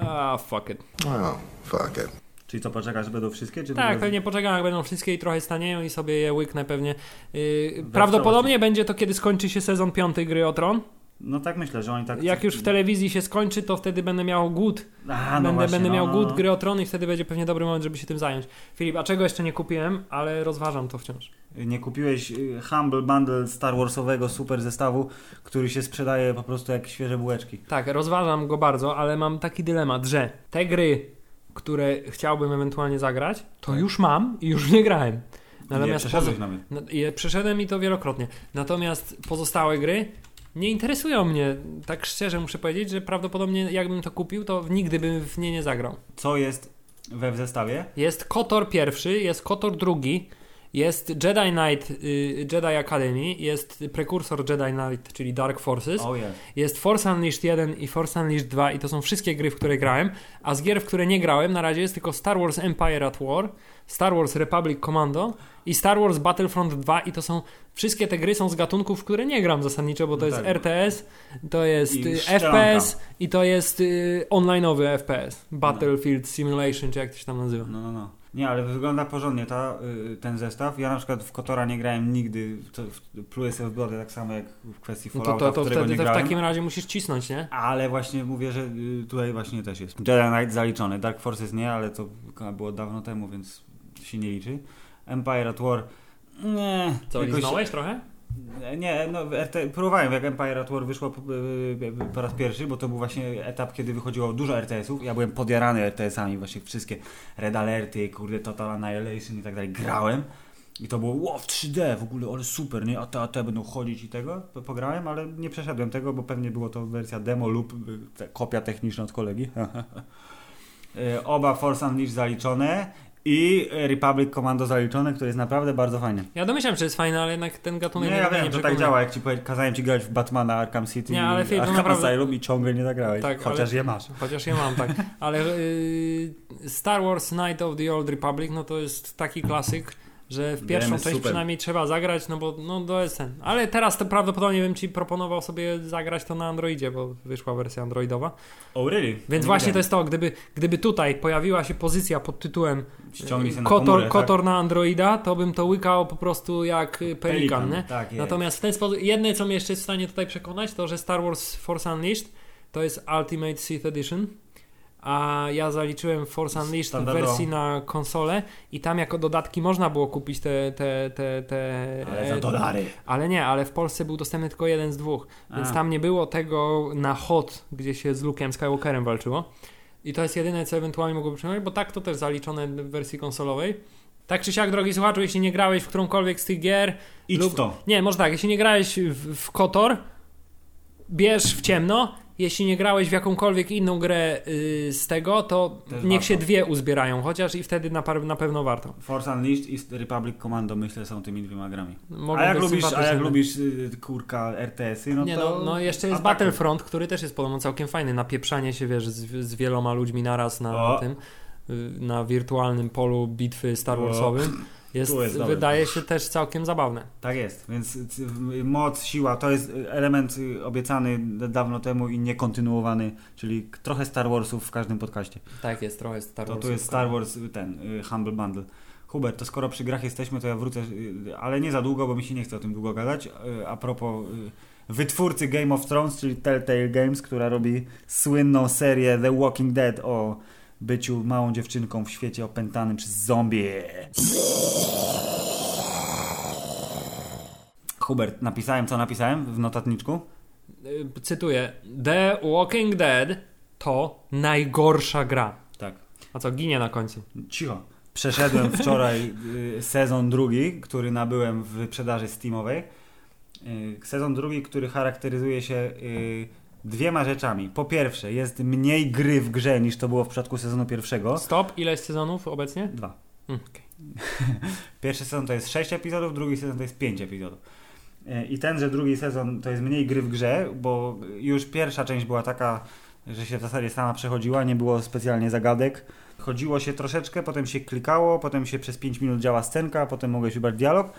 a fuck it. Oh, fuck it. Czyli co, poczekasz, że będą wszystkie? Czy Tak, to- pewnie poczekam, jak będą wszystkie i trochę stanieją i sobie je łyknę pewnie. Yy, prawdopodobnie będzie to, kiedy skończy się sezon piąty gry o Tron. No tak myślę, że oni tak... Jak już w telewizji się skończy, to wtedy będę miał głód. A, no będę właśnie, będę miał no, głód no. gry o Tron i wtedy będzie pewnie dobry moment, żeby się tym zająć. Filip, a czego jeszcze nie kupiłem, ale rozważam to wciąż. Nie kupiłeś y, Humble Bundle Star Warsowego super zestawu, który się sprzedaje po prostu jak świeże bułeczki. Tak, rozważam go bardzo, ale mam taki dylemat, że te gry, które chciałbym ewentualnie zagrać, to już mam i już nie grałem. nie, Natomiast przeszedłeś poza-. No, je przeszedłem i to wielokrotnie. Natomiast pozostałe gry nie interesują mnie. Tak szczerze muszę powiedzieć, że prawdopodobnie jakbym to kupił, to nigdy bym w nie nie zagrał. Co jest we w zestawie? Jest KOTOR pierwszy, jest KOTOR drugi, jest Jedi Knight, y, Jedi Academy, jest prekursor Jedi Knight, czyli Dark Forces, O jest. jest Force Unleashed 1 i Force Unleashed 2 i to są wszystkie gry, w które grałem, a z gier, w które nie grałem na razie jest tylko Star Wars Empire at War, Star Wars Republic Commando i Star Wars Battlefront 2 i to są, wszystkie te gry są z gatunków, w które nie gram zasadniczo, bo to No jest tak. RTS, to jest I y. FPS i to jest y, online'owy FPS, Battlefield Simulation, czy jak to się tam nazywa. No, no, no. Nie, ale wygląda porządnie ta, y, ten zestaw. Ja na przykład w Kotora nie grałem nigdy, to, w- pluję sobie w brodę tak samo jak w kwestii No to, Fallouta, to, to w którego wtedy nie to w grałem. takim razie musisz cisnąć, nie? Ale właśnie mówię, że y, tutaj właśnie też jest. Jedi Knight zaliczony, Dark Forces nie, ale to było dawno temu, więc się nie liczy. Empire at War nie. Co, jakoś- liznąłeś trochę? Nie, no próbowałem jak Empire at War wyszło po, y, po raz pierwszy, bo to był właśnie etap, kiedy wychodziło dużo RTS-ów. Ja byłem podjarany RTS-ami, właśnie wszystkie Red Alerty, kurde, Total Annihilation i tak dalej. Grałem i to było wow, w 3D w ogóle, ale super, nie? A te, a te będą chodzić i tego. Po- Pograłem, ale nie przeszedłem tego, bo pewnie było to wersja demo lub te, kopia techniczna od kolegi. [LAUGHS] oba Force Unleashed zaliczone i Republic Commando zaliczone, które jest naprawdę bardzo fajne. Ja domyślam, że jest fajne, ale jednak ten gatunek Nie, mnie ja wiem, to tak przekonuje. działa, jak ci kazałem ci grać w Batmana Arkham City Nie, ale i Arkham naprawdę- Asylum i ciągle nie zagrałeś, Tak, chociaż ale- je masz. Chociaż ja mam, tak. [LAUGHS] Ale y, Star Wars Night of the Old Republic, no to jest taki klasyk, że w pierwszą część super. przynajmniej trzeba zagrać, no bo no to jest ten. Ale teraz to prawdopodobnie bym ci proponował sobie zagrać to na Androidzie, bo wyszła wersja androidowa. Oh, really? Więc Nie właśnie to jest to, gdyby, gdyby tutaj pojawiła się pozycja pod tytułem Ściągnij sobie na Kotor, komórę, tak? Kotor na Androida, to bym to łykał po prostu jak y, pelikan, nie? Tak. Natomiast w ten sposób, jedne co mnie jeszcze jest w stanie tutaj przekonać, to że Star Wars Force Unleashed to jest Ultimate Sith Edition, a ja zaliczyłem Force Unleashed w wersji na konsolę i tam jako dodatki można było kupić te... te, te, te Ale za e, dolary. ale nie, ale w Polsce był dostępny tylko jeden z dwóch, więc A. tam nie było tego na hot, gdzie się z Luke'em Skywalkerem walczyło. I to jest jedyne, co ewentualnie mogłoby przyjąć, bo tak to też zaliczone w wersji konsolowej. Tak czy siak, drogi słuchaczu, jeśli nie grałeś w którąkolwiek z tych gier, Idź lub- w to. nie, może tak, jeśli nie grałeś w, w Kotor, bierz w ciemno. Jeśli nie grałeś w jakąkolwiek inną grę y, z tego, to Też niech warto. się dwie uzbierają, chociaż i wtedy na, na pewno warto. Force Unleashed i Republic Commando myślę są tymi dwiema grami. Mogą A jak lubisz, a jak lubisz y, kurka RTS-y, no nie, to... no, no jeszcze jest atakuj. Battlefront, który też jest podobno całkiem fajny. Napieprzanie się, wiesz, z, z wieloma ludźmi naraz na O. tym, y, na wirtualnym polu bitwy Star O. Jest, jest wydaje się też całkiem zabawne. Tak jest, więc moc, siła to jest element obiecany dawno temu i niekontynuowany, czyli trochę Star Warsów w każdym podcaście. Tak jest, trochę Star To Wars. tu jest Star Wars, ten, y, Humble Bundle. Hubert, to skoro przy grach jesteśmy, to ja wrócę, y, ale nie za długo, bo mi się nie chce o tym długo gadać. Y, A propos wytwórcy Game of Thrones, czyli Telltale Games, która robi słynną serię The Walking Dead o byciu małą dziewczynką w świecie opętanym przez zombie. Hubert, napisałem co napisałem w notatniczku? Y, Cytuję: The Walking Dead to najgorsza gra. Tak. A co, ginie na końcu. Cicho. Przeszedłem [LAUGHS] wczoraj y, sezon drugi, który nabyłem w wyprzedaży Steamowej. Y, Sezon drugi, który charakteryzuje się dwiema rzeczami. Po pierwsze, jest mniej gry w grze niż to było w przypadku sezonu pierwszego. Stop, ile jest sezonów obecnie? Dwa. Mm, okej. [LAUGHS] Pierwszy sezon to jest 6 epizodów, drugi sezon to jest 5 epizodów. E, I ten, że drugi sezon to jest mniej gry w grze, bo już pierwsza część była taka, że się w zasadzie sama przechodziła, nie było specjalnie zagadek. Chodziło się troszeczkę, potem się klikało, potem się przez 5 minut działa scenka, potem mogłeś wybrać dialog.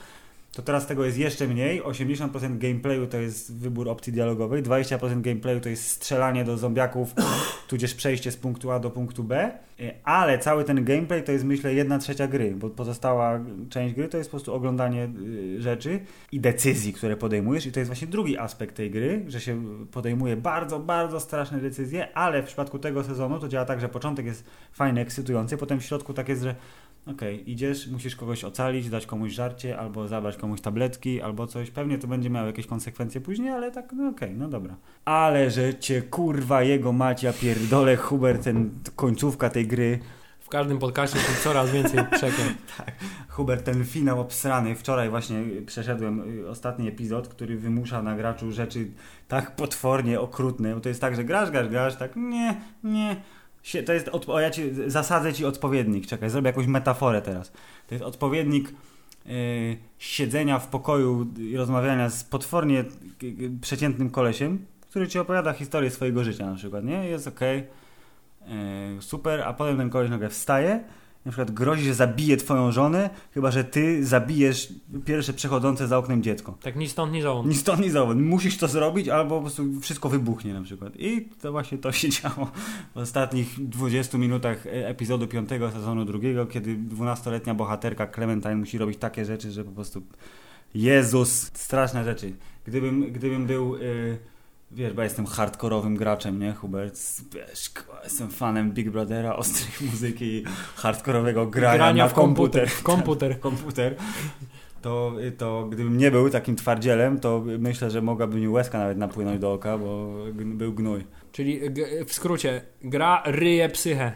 To teraz tego jest jeszcze mniej. 80% gameplayu to jest wybór opcji dialogowej, 20% gameplayu to jest strzelanie do zombiaków, [COUGHS] tudzież przejście z punktu A do punktu B. E, Ale cały ten gameplay to jest myślę jedna trzecia gry, bo pozostała część gry to jest po prostu oglądanie y, rzeczy i decyzji, które podejmujesz. I to jest właśnie drugi aspekt tej gry, że się podejmuje bardzo, bardzo straszne decyzje, ale w przypadku tego sezonu to działa tak, że początek jest fajny, ekscytujący, potem w środku tak jest, że Okej, idziesz, musisz kogoś ocalić, dać komuś żarcie, albo zabrać komuś tabletki, albo coś. Pewnie to będzie miało jakieś konsekwencje później, ale tak, no okej, no dobra. Ale że cię kurwa jego macia pierdolę, Hubert, ten końcówka tej gry. W każdym podcaście są coraz więcej [LAUGHS] przekleństw. Hubert, ten finał obsrany. Wczoraj właśnie przeszedłem y, ostatni epizod, który wymusza na graczu rzeczy tak potwornie okrutne. Bo to jest tak, że grasz, grasz, grasz, tak nie, nie. To jest, od, ja ci zasadzę ci odpowiednik. Czekaj, zrobię jakąś metaforę teraz. To jest odpowiednik y, siedzenia w pokoju i rozmawiania z potwornie y, y, przeciętnym kolesiem, który ci opowiada historię swojego życia na przykład, nie? Jest okej, y, super, a potem ten koleś nagle wstaje na przykład grozi, że zabije twoją żonę, chyba że ty zabijesz pierwsze przechodzące za oknem dziecko. Tak ni stąd, ni zowąd. Ni stąd, ni zowąd. Musisz to zrobić, albo po prostu wszystko wybuchnie na przykład. I to właśnie to się działo w ostatnich 20 minutach e, epizodu 5 sezonu drugiego, kiedy 12-letnia bohaterka Clementine musi robić takie rzeczy, że po prostu Jezus, straszne rzeczy. Gdybym, gdybym był... y, Wiesz, bo ja jestem hardkorowym graczem, nie, Hubert? Wiesz, jestem fanem Big Brothera, ostrej [LAUGHS] muzyki i hardkorowego grania, Grania w komputer. W komputer. komputer. [LAUGHS] komputer. To, to gdybym nie był takim twardzielem, to myślę, że mogłaby mi łezka nawet napłynąć do oka, bo był gnój. Czyli w skrócie, gra ryje psychę.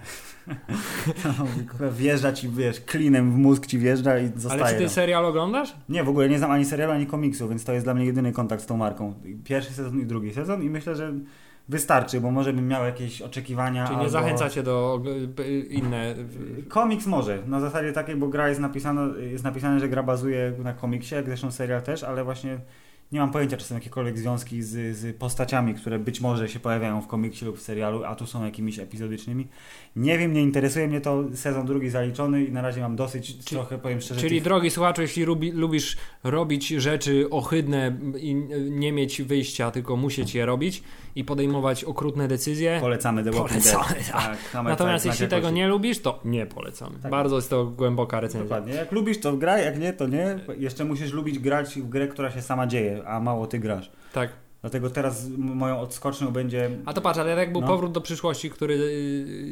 [LAUGHS] Wjeżdża ci, wiesz, klinem w mózg ci wjeżdża i zostaje. Ale czy ty tam. serial oglądasz? Nie, w ogóle nie znam ani serialu, ani komiksu, więc to jest dla mnie jedyny kontakt z tą marką. Pierwszy sezon i drugi sezon i myślę, że wystarczy, bo może bym miał jakieś oczekiwania. Czyli nie albo... zachęcacie do inne... Komiks może, na zasadzie takiej, bo gra jest napisana, jest napisane, że gra bazuje na komiksie, jak zresztą serial też, ale właśnie nie mam pojęcia, czy są jakiekolwiek związki z, z postaciami, które być może się pojawiają w komiksie lub w serialu, a tu są jakimiś epizodycznymi. Nie wiem, nie interesuje mnie to, sezon drugi zaliczony i na razie mam dosyć, Czyli- trochę powiem szczerze. Czyli tych- drogi słuchaczu, jeśli lubi, lubisz robić rzeczy ohydne i nie mieć wyjścia, tylko musieć je robić i podejmować okrutne decyzje. Polecamy The Walking Polecamy, Dead. tak. Hammer Natomiast jeśli tego nie lubisz, to nie polecamy. Tak. Bardzo jest to głęboka recenzja. Dokładnie. Jak lubisz, to graj, jak nie, to nie. Jeszcze musisz lubić grać w grę, która się sama dzieje, a mało ty grasz. Tak. Dlatego teraz moją odskocznią będzie... A to patrz, ale jak był No. powrót do przyszłości, który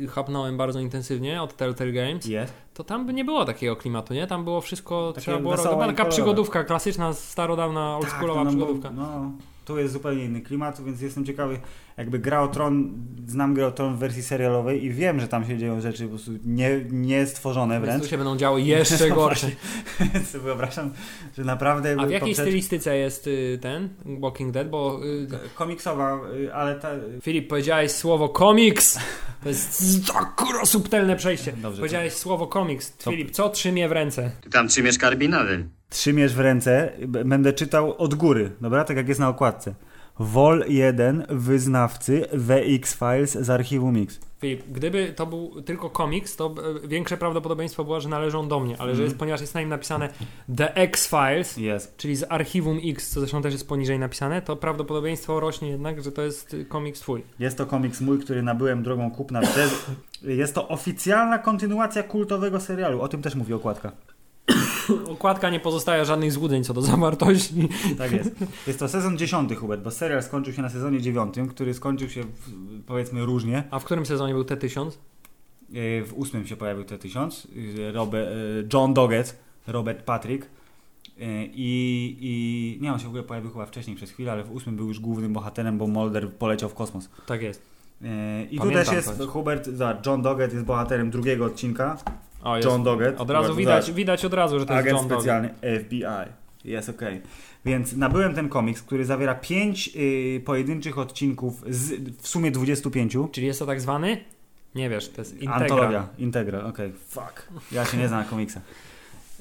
chapnąłem bardzo intensywnie od Telltale Games, Jest. to tam by nie było takiego klimatu, nie? Tam było wszystko, Takie trzeba było... Taka kolorowe. przygodówka, klasyczna, starodawna, oldschoolowa no, przygodówka. No, tu jest zupełnie inny klimat, więc jestem ciekawy, jakby gra o Tron, znam grę o Tron w wersji serialowej i wiem, że tam się dzieją rzeczy po prostu nie, nie stworzone Więc wręcz. tu się będą działy jeszcze [LAUGHS] gorsze. Więc wyobrażam, że naprawdę... A w jakiej poprzedni- stylistyce jest y, ten Walking Dead? Bo y, Komiksowa, y, ale ta... Filip, powiedziałeś słowo komiks. To jest tak kurwa subtelne przejście. Dobrze, powiedziałeś słowo komiks. Filip, co trzymie w ręce? Ty tam trzymiesz karbinowy. Trzymiesz w ręce, będę czytał od góry, dobra? Tak jak jest na okładce. Vol 1, wyznawcy VX Files z archiwum X. Filip, gdyby to był tylko komiks, to e, większe prawdopodobieństwo było, że należą do mnie, ale że Mhm. jest, ponieważ jest na nim napisane The X-Files, Jest. czyli z archiwum X, co zresztą też jest poniżej napisane, to prawdopodobieństwo rośnie jednak, że to jest komiks twój. Jest to komiks mój, który nabyłem drogą kupna. [COUGHS] Jest to oficjalna kontynuacja kultowego serialu. O tym też mówi okładka. [COUGHS] Okładka nie pozostawia żadnych złudzeń co do zawartości. Tak jest. Jest to sezon 10, Hubert, bo serial skończył się na sezonie 9, który skończył się w, powiedzmy różnie. A w którym sezonie był T-1000? Yy, W ósmym się pojawił T-1000. Yy, Robert, yy, John Doggett, Robert Patrick. I, I nie, on się w ogóle pojawił chyba wcześniej przez chwilę, ale w ósmym był już głównym bohaterem, bo Mulder poleciał w kosmos. Tak jest. I tu Pamiętam też jest. Hubert, John Doggett jest bohaterem drugiego odcinka. O, jest. John Doggett. Od razu widać, widać od razu, że to jest Agent John Doggett. specjalny FBI. Jest okej. Więc nabyłem ten komiks, który zawiera 5 y, pojedynczych odcinków z w sumie 25. Czyli jest to tak zwany? Nie wiesz, to jest integra. Antologia. Integral, okej. Fuck. Ja się nie znam na komiksach.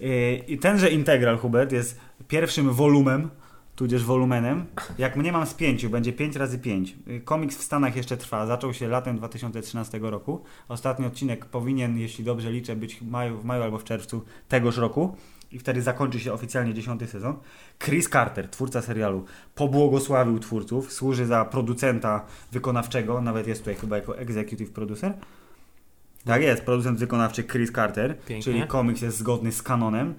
Y, I tenże Integral, Hubert, jest pierwszym wolumem, tudzież wolumenem. Jak mnie mam z pięciu, będzie 5 razy 5. Komiks w Stanach jeszcze trwa. Zaczął się latem 2013 roku. Ostatni odcinek powinien, jeśli dobrze liczę, być w maju, w maju albo w czerwcu tegoż roku. I wtedy zakończy się oficjalnie dziesiąty sezon. Chris Carter, twórca serialu, pobłogosławił twórców, służy za producenta wykonawczego, nawet jest tutaj chyba jako executive producer. Tak jest, producent wykonawczy Chris Carter, Pięknie. czyli komiks jest zgodny z kanonem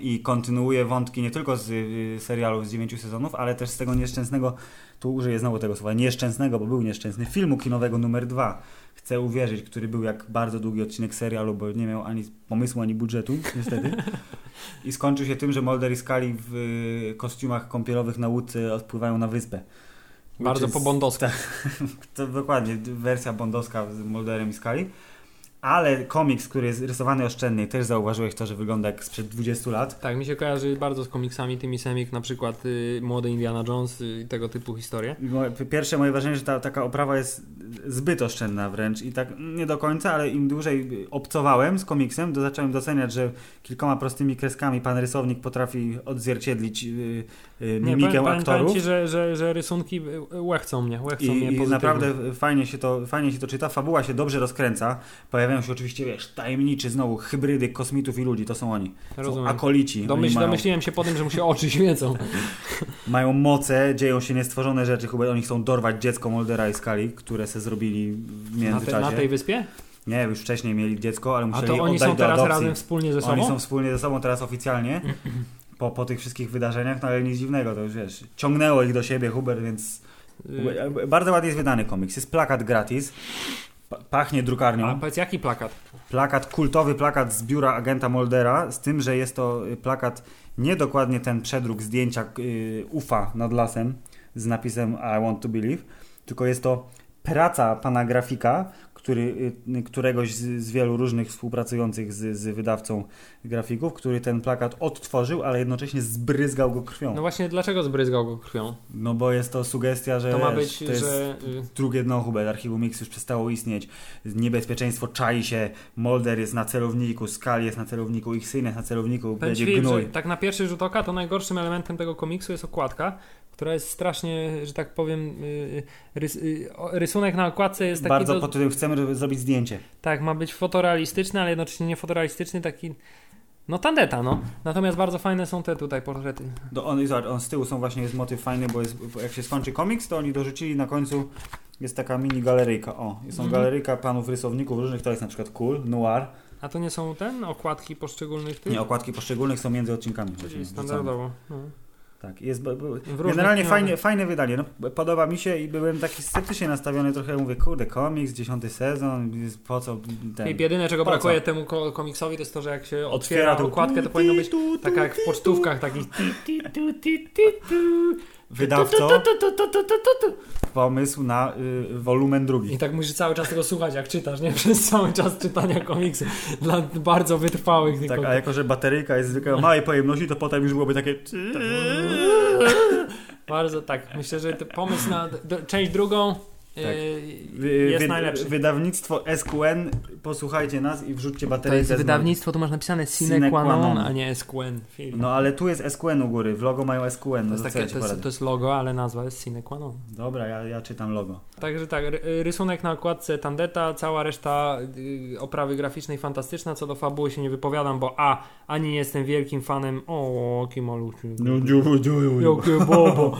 i kontynuuje wątki nie tylko z y, serialu z dziewięciu sezonów, ale też z tego nieszczęsnego, tu użyję znowu tego słowa, nieszczęsnego, bo był nieszczęsny, filmu kinowego numer dwa. Chcę uwierzyć, który był jak bardzo długi odcinek serialu, bo nie miał ani pomysłu, ani budżetu, niestety. I skończył się tym, że Mulder i Scully w y, kostiumach kąpielowych na łódce odpływają na wyspę. Bardzo po bondowsku. [LAUGHS] To dokładnie, wersja bondowska z Mulderem i Scully. Ale komiks, który jest rysowany oszczędnie, też zauważyłeś to, że wygląda jak sprzed 20 lat. Tak, mi się kojarzy bardzo z komiksami tymi samymi, jak na przykład y, Młody Indiana Jones y, i tego typu historie. I Pierwsze moje wrażenie, że ta taka oprawa jest zbyt oszczędna wręcz i tak nie do końca, ale im dłużej obcowałem z komiksem, to zacząłem doceniać, że kilkoma prostymi kreskami pan rysownik potrafi odzwierciedlić yy, Nie, mimikę powiem, powiem, powiem aktorów. ci, że, że, że rysunki y, łechcą mnie, łechcą I, mnie I pozytywnie. naprawdę fajnie się, to, fajnie się to czyta, fabuła się dobrze rozkręca. Pojawiają się oczywiście, wiesz, tajemniczy znowu hybrydy kosmitów i ludzi, to są oni. Są Rozumiem. akolici. Oni Domyśl, mają, Domyśliłem się po tym, że mu się oczy świecą. [LAUGHS] mają moce, dzieją się niestworzone rzeczy. Chyba oni chcą dorwać dziecko Moldera i Skali, które se zrobili w Na, te, międzyczasie. na tej wyspie? Nie, już wcześniej mieli dziecko, ale A musieli to oni oddać są teraz adopcji. razem wspólnie ze sobą? Oni są wspólnie ze sobą teraz oficjalnie. [CLEARS THROAT] Po, po tych wszystkich wydarzeniach, no ale nic dziwnego, to już wiesz, ciągnęło ich do siebie Hubert, więc Y, bardzo ładnie jest wydany komiks. Jest plakat gratis, pachnie drukarnią. A powiedz, jaki plakat? Plakat, kultowy plakat z biura agenta Moldera, z tym, że jest to y, plakat nie dokładnie ten przedruk zdjęcia y, UFA nad lasem z napisem I want to believe, tylko jest to praca pana grafika, który, y, któregoś z, z wielu różnych współpracujących z, z wydawcą grafików, który ten plakat odtworzył, ale jednocześnie zbryzgał go krwią. No właśnie, dlaczego zbryzgał go krwią? No bo jest to sugestia, że To ma być, to że... y, drugie dno Hubert, archiwum Mix już przestało istnieć, niebezpieczeństwo czai się, Molder jest na celowniku, Skal jest na celowniku, ich syn jest na celowniku, Powiem będzie Filip, gnój. tak na pierwszy rzut oka to najgorszym elementem tego komiksu jest okładka, która jest strasznie, że tak powiem, y, rys, y, rysunek na okładce jest taki... Bardzo do, pod tym chcemy zrobić zdjęcie. Tak, ma być fotorealistyczny, ale jednocześnie nie fotorealistyczny, taki... No tandeta, no. Natomiast bardzo fajne są te tutaj portrety. Do, on, on z tyłu są właśnie, jest motyw fajny, bo jest, jak się skończy komiks, to oni dorzucili na końcu, jest taka mini galeryjka, o, są Mhm. galeryjka panów rysowników różnych, to jest na przykład Cool, Noir, A to nie są ten, okładki poszczególnych tych? nie, okładki poszczególnych są między odcinkami. Czyli standardowo. No. Tak, jest bo, bo, różnych generalnie fajnie, fajne wydanie, no, podoba mi się i byłem taki sceptycznie nastawiony trochę, mówię, kurde, komiks, dziesiąty sezon, po co ten... I jedyne czego Po brakuje co? temu ko- komiksowi to jest to, że jak się Otwiera otwiera okładkę to powinno być taka jak w pocztówkach takich Wydawco, pomysł na y, wolumen drugi. i tak musisz cały czas tego słuchać jak czytasz, nie? [LAUGHS] Przez cały czas czytania komiksu dla bardzo wytrwałych Tak, a jako, że bateryjka jest zwykle o małej pojemności, to potem już byłoby takie... [LAUGHS] Bardzo tak. Myślę, że pomysł na część drugą Tak. Wy- jest wy- najlepszy. Wydawnictwo SQN, posłuchajcie nas i wrzućcie To bateryjkę. jest wydawnictwo, tu masz napisane sine qua non, a nie SQN. Film. No ale tu jest SQN u góry, w logo mają SQN. to, No jest to, co takie, to, jest, to jest logo, ale nazwa jest sine qua non. Dobra, ja, ja czytam logo. Także tak, ry- rysunek na okładce Tandeta, cała reszta y, oprawy graficznej fantastyczna. Co do fabuły się nie wypowiadam, bo a, ani nie jestem wielkim fanem. O, jaki malutki. dziu, Jakie bobo.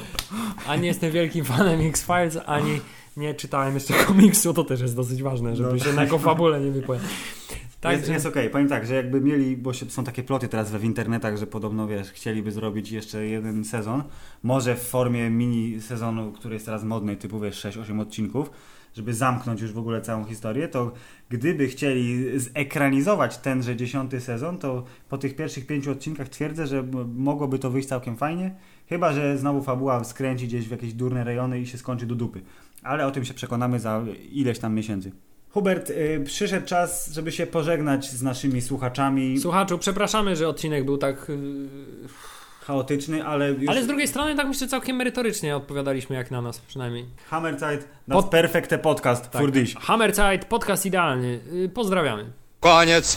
Ani nie jestem wielkim fanem X-Files, ani nie czytałem jeszcze [LAUGHS] komiksu. To też jest dosyć ważne, żeby No. się na jako fabule nie wypowiadać. jest, Także jest okej, powiem tak, że jakby mieli, bo się, są takie ploty teraz we w internetach, że podobno wiesz, chcieliby zrobić jeszcze jeden sezon, może w formie mini sezonu, który jest teraz modny, typu wiesz 6-8 odcinków, żeby zamknąć już w ogóle całą historię, to gdyby chcieli zekranizować tenże dziesiąty sezon, to po tych pierwszych pięciu odcinkach twierdzę, że mogłoby to wyjść całkiem fajnie, chyba, że znowu fabuła skręci gdzieś w jakieś durne rejony i się skończy do dupy. Ale o tym się przekonamy za ileś tam miesięcy. Hubert, y, przyszedł czas, żeby się pożegnać z naszymi słuchaczami. słuchaczu, przepraszamy, że odcinek był tak. y, Chaotyczny, ale już Ale z drugiej strony, tak myślę, całkiem merytorycznie odpowiadaliśmy, jak na nas przynajmniej. Hammerzeit, das Pod- perfekte podcast Tak. für dich. Hammerzeit, podcast idealny. Y, Pozdrawiamy. Koniec.